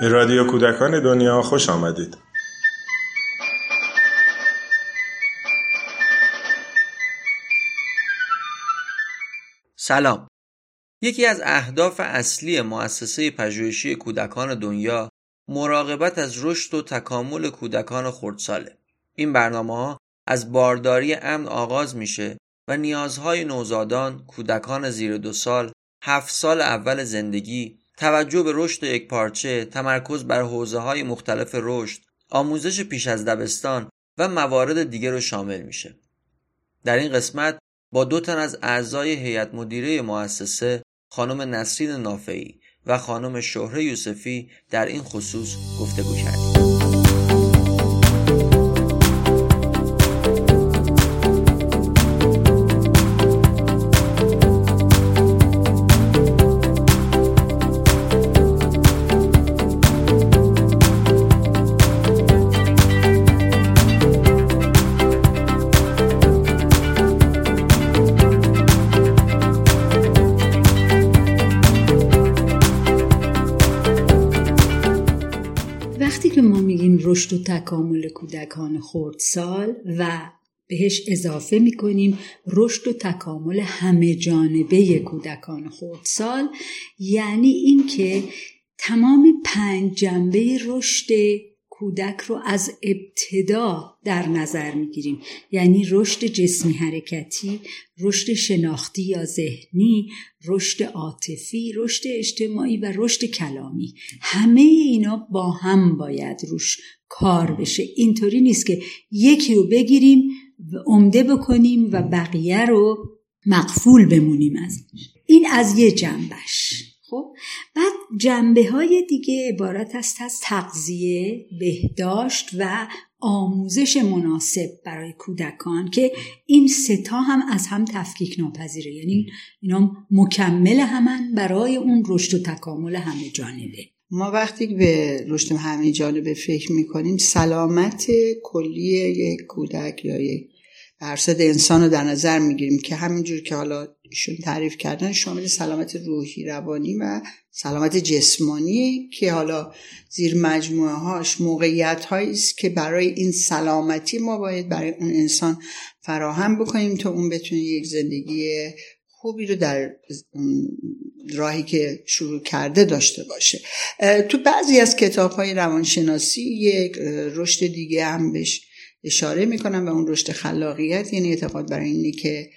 به رادیو کودکان دنیا خوش آمدید. سلام. یکی از اهداف اصلی مؤسسه پژوهشی کودکان دنیا مراقبت از رشد و تکامل کودکان خردساله. این برنامه ها از بارداری امن آغاز میشه و نیازهای نوزادان، کودکان زیر دو سال، هفت سال اول زندگی، توجه به رشد یک پارچه، تمرکز بر حوزه های مختلف رشد، آموزش پیش از دبستان و موارد دیگر رو شامل میشه. در این قسمت با دو تن از اعضای هیئت مدیره مؤسسه خانم نسرین نافعی و خانم شهره یوسفی در این خصوص گفتگو کردیم. رشد و تکامل کودکان خردسال و بهش اضافه می‌کنیم رشد و تکامل همه جانبه کودکان خردسال یعنی اینکه تمام پنج جنبه رشد کودک رو از ابتدا در نظر می‌گیریم. یعنی رشد جسمی حرکتی رشد شناختی یا ذهنی رشد عاطفی رشد اجتماعی و رشد کلامی. همه اینا با هم باید روش کار بشه. اینطوری نیست که یکی رو بگیریم و عمده بکنیم و بقیه رو مقفول بمونیم از این از یه جنبش. خب؟ بعد جنبه های دیگه عبارت است از تغذیه بهداشت و آموزش مناسب برای کودکان که این ستا هم از هم تفکیک ناپذیره یعنی اینا مکمل همن برای اون رشد و تکامل همه جانبه. ما وقتی به رشد همه جانبه فکر می‌کنیم سلامت کلی یک کودک یا یک برصد انسان رو در نظر می‌گیریم که همینجور که حالا ایشون تعریف کردن شامل سلامت روحی روانی و سلامت جسمانی که حالا زیر مجموعه هاش موقعیت هایی است که برای این سلامتی ما باید برای اون انسان فراهم بکنیم تا اون بتونه یک زندگی خوبی رو در راهی که شروع کرده داشته باشه. تو بعضی از کتاب های روانشناسی یک رشد دیگه هم بهش اشاره می‌کنم و اون رشد خلاقیت یعنی اعتقاد برای اینه که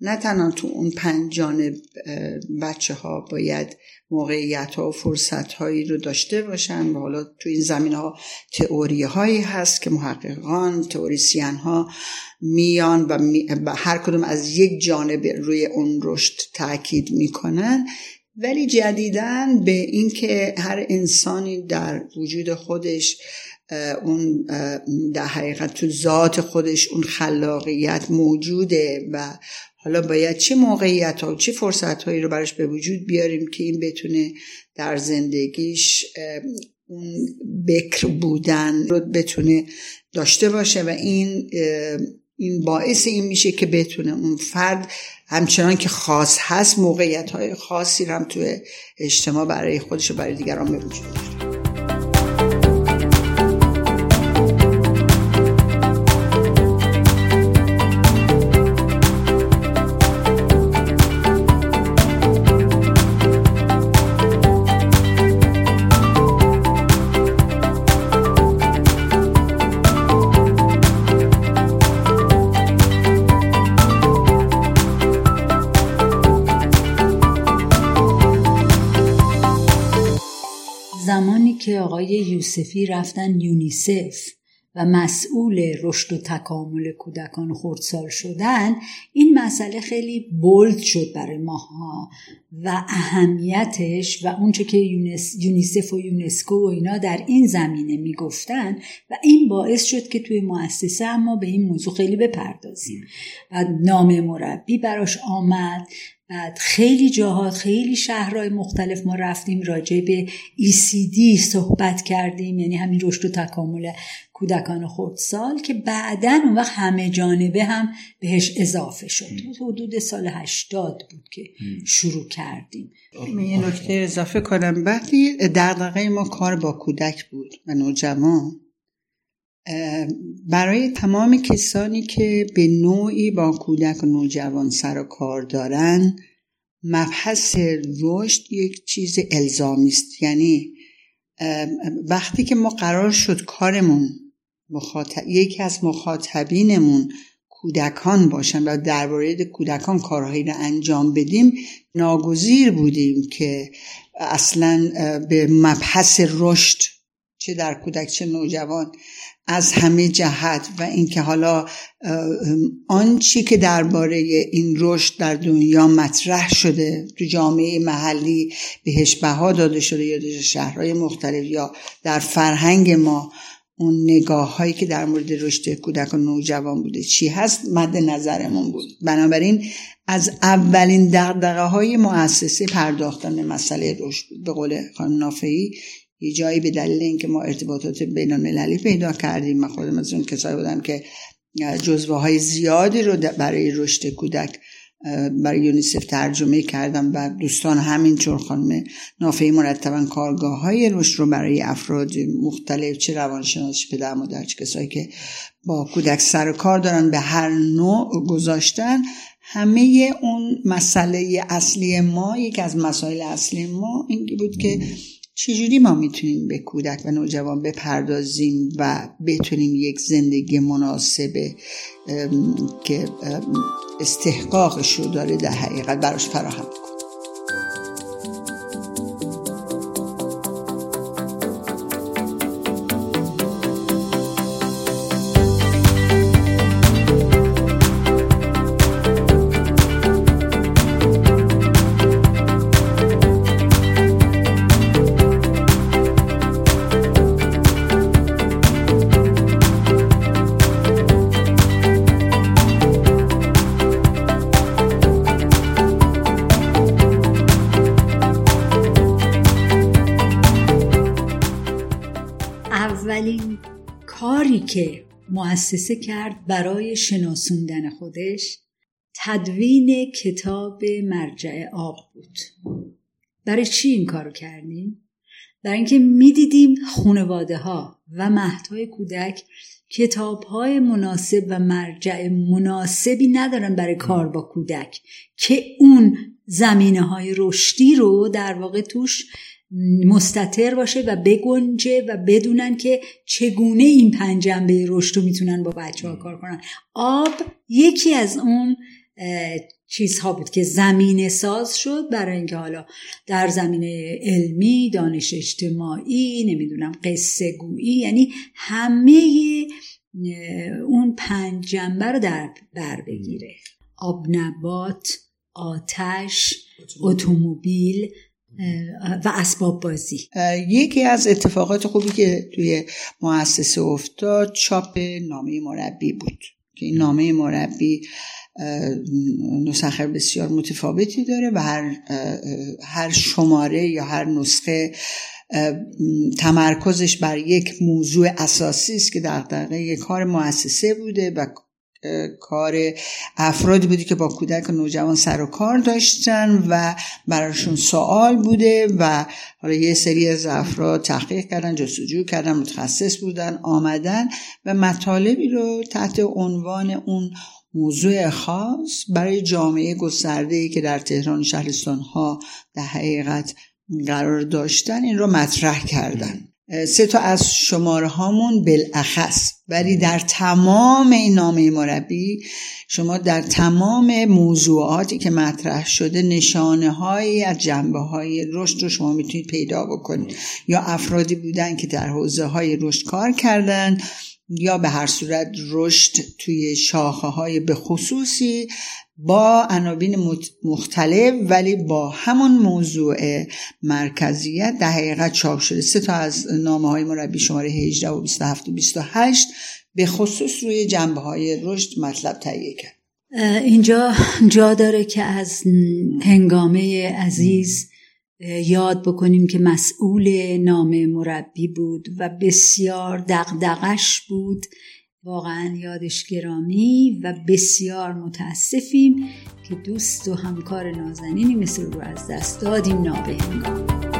نه تنها تو اون پنج جانب بچه ها باید موقعیت ها و فرصت هایی رو داشته باشن و حالا تو این زمین ها تئوری هایی هست که محققان تئوریسین ها میان و, و هر کدوم از یک جانب روی اون رشد تاکید می‌کنن. ولی جدیدن به اینکه هر انسانی در وجود خودش اون در حقیقت تو ذات خودش اون خلاقیت موجوده و حالا باید چه موقعیت ها و چه فرصت هایی رو براش به وجود بیاریم که این بتونه در زندگیش اون بکر بودن رو بتونه داشته باشه و این این باعث این میشه که بتونه اون فرد همچنان که خاص هست موقعیت های خاصی رو هم توی اجتماع برای خودش و برای دیگران به وجود یوسفی رفتن یونیسف و مسئول رشد و تکامل کودکان خردسال شدن این مسئله خیلی بولد شد برای ماها و اهمیتش و اونچه که یونیسف و یونسکو و اینا در این زمینه می‌گفتن و این باعث شد که توی مؤسسه ما به این موضوع خیلی بپردازیم. و نام مربی براش آمد بعد خیلی جاها خیلی شهرهای مختلف ما رفتیم راجع به ECD صحبت کردیم یعنی همین رشد و تکامل کودکان خردسال که بعدا اون وقت همه جانبه هم بهش اضافه شد. حدود سال هشتاد بود که شروع کردیم. یه نکته اضافه کنم. وقتی دقدقه ما کار با کودک بود. و نوجوان برای تمام کسانی که به نوعی با کودک و نوجوان سر و کار دارن مبحث رشد یک چیز الزامی است. یعنی وقتی که ما قرار شد کارمون مخاطب... یکی از مخاطبینمون کودکان باشن و درباره کودکان کارهایی رو انجام بدیم ناگزیر بودیم که اصلا به مبحث رشد چه در کودک چه نوجوان از همه جهت و اینکه حالا آنچی که درباره این رشد در دنیا مطرح شده تو جامعه محلی بهش بها داده شده یا در شهرهای مختلف یا در فرهنگ ما اون نگاه هایی که در مورد رشد کودک و نوجوان بوده چی هست؟ مد نظرمون بود. بنابراین از اولین دقدقه های مؤسسه پرداختن مسئله رشد به قول خانم نافعی یه جایی به دلیل اینکه ما ارتباطات بین المللی پیدا کردیم من خودم از اون کسایی بودم که جزوه های زیادی رو برای رشد کودک برای یونیسف ترجمه کردم و دوستان همینطور خانم نافعی مرتبا کارگاه های رشد رو برای افراد مختلف چه روانشناس چه پدر مادر چه کسایی که با کودک سر و کار دارن به هر نوع گذاشتن همه اون مسئله اصلی ما یکی از مسائل اصلی ما این بود که چجوری ما می‌تونیم به کودک و نوجوان بپردازیم و بتونیم یک زندگی مناسب که استحقاقش رو داره در حقیقت براش فراهم کنیم؟ که مؤسسه کرد برای شناسوندن خودش تدوین کتاب مرجع آب بود برای چی این کارو کردیم؟ برای اینکه می‌دیدیم خانواده ها و مهدهای کودک کتاب های مناسب و مرجع مناسبی ندارن برای کار با کودک که اون زمینه های رشدی رو در واقع توش مستطر باشه و بگنجه و بدونن که چگونه این پنج جنبه رشد رو می‌تونن با بچه ها کار کنن. آب یکی از اون چیزها بود که زمینه ساز شد برای اینکه حالا در زمینه علمی دانش اجتماعی نمی‌دونم قصه گویی یعنی همه اون پنج جنبه رو در بر بگیره. آب نبات آتش اتومبیل و اسباب بازی. یکی از اتفاقات خوبی که توی مؤسسه افتاد چاپ نامه مربی بود. که این نامه مربی نسخه بسیار متفاوتی داره و هر, هر شماره یا هر نسخه تمرکزش بر یک موضوع اساسی است که در دقیقه کار مؤسسه بوده و کار افرادی بودی که با کودک و نوجوان سر و کار داشتن و براشون سوال بوده و حالا یه سری از افراد تحقیق کردن جستجو کردن متخصص بودن آمدن و مطالبی رو تحت عنوان اون موضوع خاص برای جامعه گسترده که در تهران شهرستان ها در حقیقت قرار داشتن این رو مطرح کردن. سه تا از شماره هامون بالاخص. ولی در تمام این نامه مربی شما در تمام موضوعاتی که مطرح شده نشانه هایی از جنبه های رشد رو شما می‌تونید پیدا بکنید. یا افرادی بودن که در حوزه های رشد کار کردن یا به هر صورت رشد توی شاخه های به خصوصی با عناوین مختلف ولی با همون موضوع مرکزیت در حقیقت چاپ شده. سه تا از نامه های مربی شماره 18 و 27 و 28 به خصوص روی جنبه های رشد مطلب تهیه کرد. اینجا جا داره که از هنگامه عزیز یاد بکنیم که مسئول نام مربی بود و بسیار دقدقش بود. واقعا یادش گرامی و بسیار متاسفیم که دوست و همکار نازنینی مثل رو از دست دادیم نابهنگام.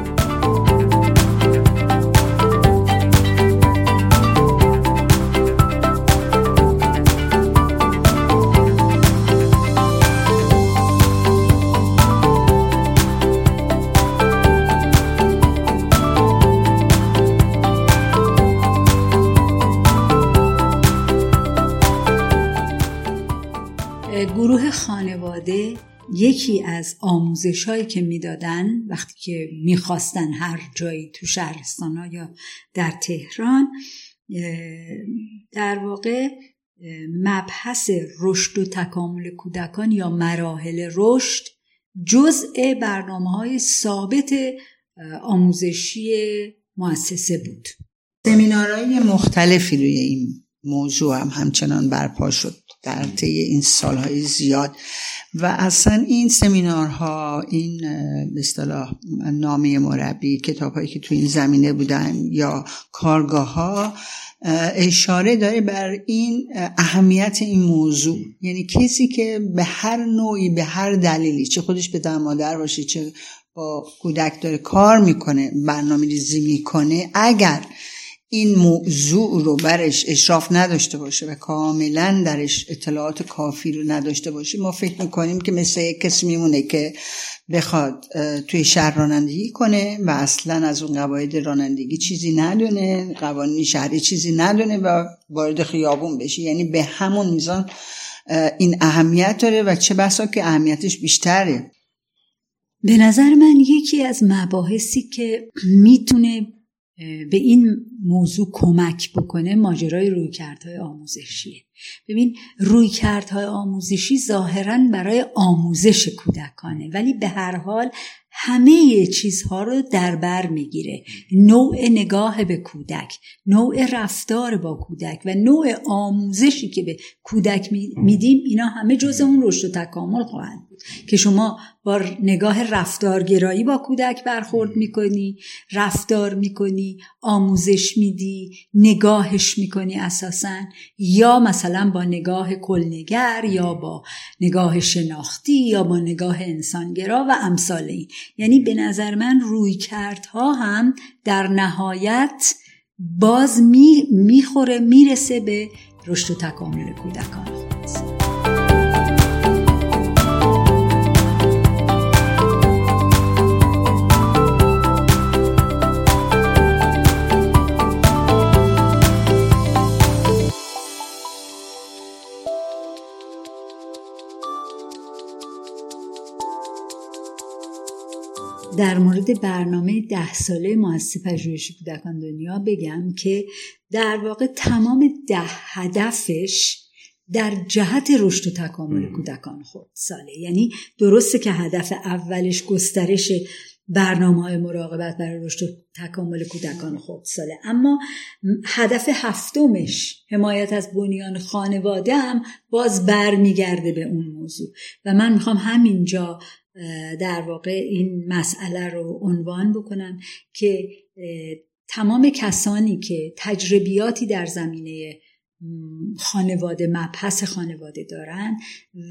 خانواده یکی از آموزش هایی که می‌دادن وقتی که می‌خواستن هر جایی تو شهرستان یا در تهران در واقع مبحث رشد و تکامل کودکان یا مراحل رشد جزء برنامه های ثابت آموزشی مؤسسه بود. سمینارهای مختلفی روی این موضوع هم همچنان برپا شد. در طی این سالهای زیاد و اصلا این سمینارها این به اصطلاح نامه مربی کتابهایی که تو این زمینه بودن یا کارگاه ها اشاره داره بر این اهمیت این موضوع. یعنی کسی که به هر نوعی به هر دلیلی چه خودش به مادر باشه چه با کودک داره کار می‌کنه برنامه ریزی می‌کنه اگر این موضوع رو برش اشراف نداشته باشه و کاملا درش اطلاعات کافی رو نداشته باشه ما فکر می‌کنیم که مثل یک کسی میمونه که بخواد توی شهر رانندگی کنه و اصلا از اون قواعد رانندگی چیزی ندونه قوانین شهری چیزی ندونه و وارد خیابون بشه. یعنی به همون میزان این اهمیت داره و چه بسا که اهمیتش بیشتره. به نظر من یکی از مباحثی که می‌تونه به این موضوع کمک بکنه ماجرای رویکردهای آموزشیه ببین رویکردهای آموزشی ظاهرا برای آموزش کودکانه ولی به هر حال همه چیزها رو در بر می‌گیره. نوع نگاه به کودک نوع رفتار با کودک و نوع آموزشی که به کودک میدیم اینا همه جز اون رشد و تکامل خواهند بود. که شما با نگاه رفتارگرایی با کودک برخورد می‌کنی رفتار می‌کنی آموزش میدی نگاهش می‌کنی اساسا یا مثلا با نگاه کلنگر یا با نگاه شناختی یا با نگاه انسانگرا و امثال این یعنی به نظر من روی کردها هم در نهایت باز می‌خوره می‌رسه به رشد و تکامل کودکان. مورد برنامه ده ساله مؤسسه پژوهش کودکان دنیا بگم که در واقع تمام ده هدفش در جهت رشد و تکامل کودکان خود ساله. یعنی درسته که هدف اولش گسترش برنامه های مراقبت برای رشد تکامل کودکان خود ساله اما هدف هفتمش حمایت از بنیان خانواده هم باز برمیگرده به اون موضوع. و من می‌خوام همینجا در واقع این مسئله رو عنوان بکنم که تمام کسانی که تجربیاتی در زمینه خانواده مبحث خانواده دارن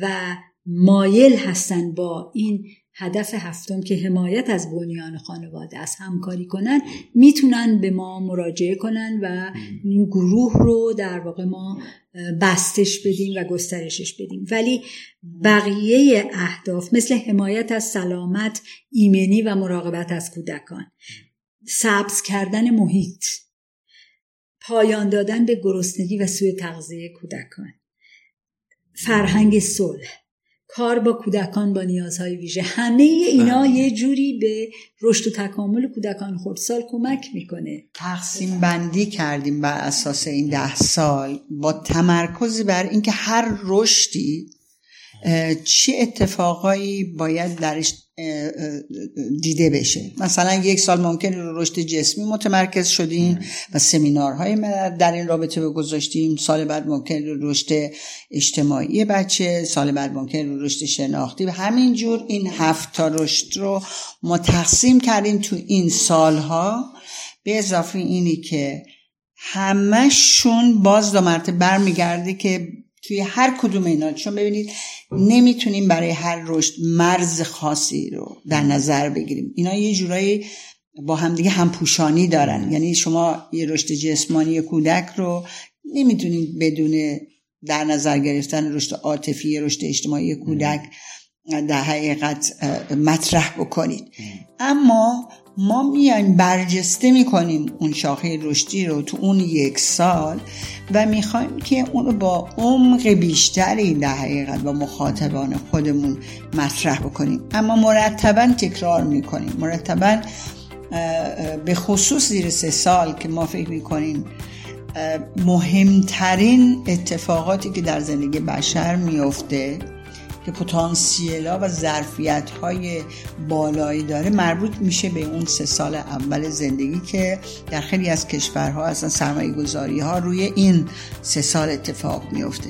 و مایل هستن با این هدف هفتم که حمایت از بنیان خانواده از همکاری کنن می‌تونن به ما مراجعه کنن و این گروه رو در واقع ما بستش بدیم و گسترشش بدیم. ولی بقیه اهداف مثل حمایت از سلامت ایمنی و مراقبت از کودکان. سبز کردن محیط. پایان دادن به گرسنگی و سوء تغذیه کودکان. فرهنگ صلح. کار با کودکان با نیازهای ویژه همه اینا بله. یه جوری به رشد و تکامل کودکان خردسال کمک می‌کنه تقسیم بندی کردیم بر اساس این ده سال با تمرکز بر اینکه هر رشدی چه اتفاقایی باید درش دیده بشه. مثلا یک سال ممکن رو رشد جسمی متمرکز شدیم و سمینارهای در این رابطه بگذاشتیم. سال بعد ممکن رو رشد اجتماعی بچه سال بعد ممکن رو رشد شناختی. و همینجور این هفت تا رشد رو ما تقسیم کردیم تو این سالها. به اضافه اینی که همهشون باز دو مرتبه برمیگرده که توی هر کدوم اینا. چون ببینید نمی‌تونیم برای هر رشد مرز خاصی رو در نظر بگیریم. اینا یه جورایی با همدیگه همپوشانی دارن. یعنی شما یه رشد جسمانی کودک رو نمی‌تونید بدون در نظر گرفتن رشد عاطفی رشد اجتماعی کودک در حقیقت مطرح بکنید. اما ما میایم برجسته می‌کنیم اون شاخه رشدی رو تو اون یک سال و می‌خوایم که اون رو با عمق بیشتری در حقیقت با مخاطبان خودمون مطرح بکنیم. اما مرتبا تکرار می‌کنیم. مرتبا به خصوص زیر سه سال که ما فکر می‌کنیم مهمترین اتفاقاتی که در زندگی بشر میفته که پتانسیلا و ظرفیت های بالایی داره مربوط میشه به اون سه سال اول زندگی که در خیلی از کشورها اصلا سرمایه گذاری ها روی این سه سال اتفاق میفته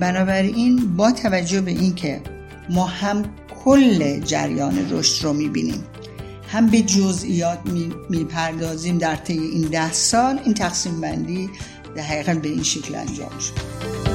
بنابراین با توجه به اینکه ما هم کل جریان رشد رو می‌بینیم هم به جزئیات می‌پردازیم در طی این ده سال این تقسیم بندی در حقیقت به این شکل انجام شد.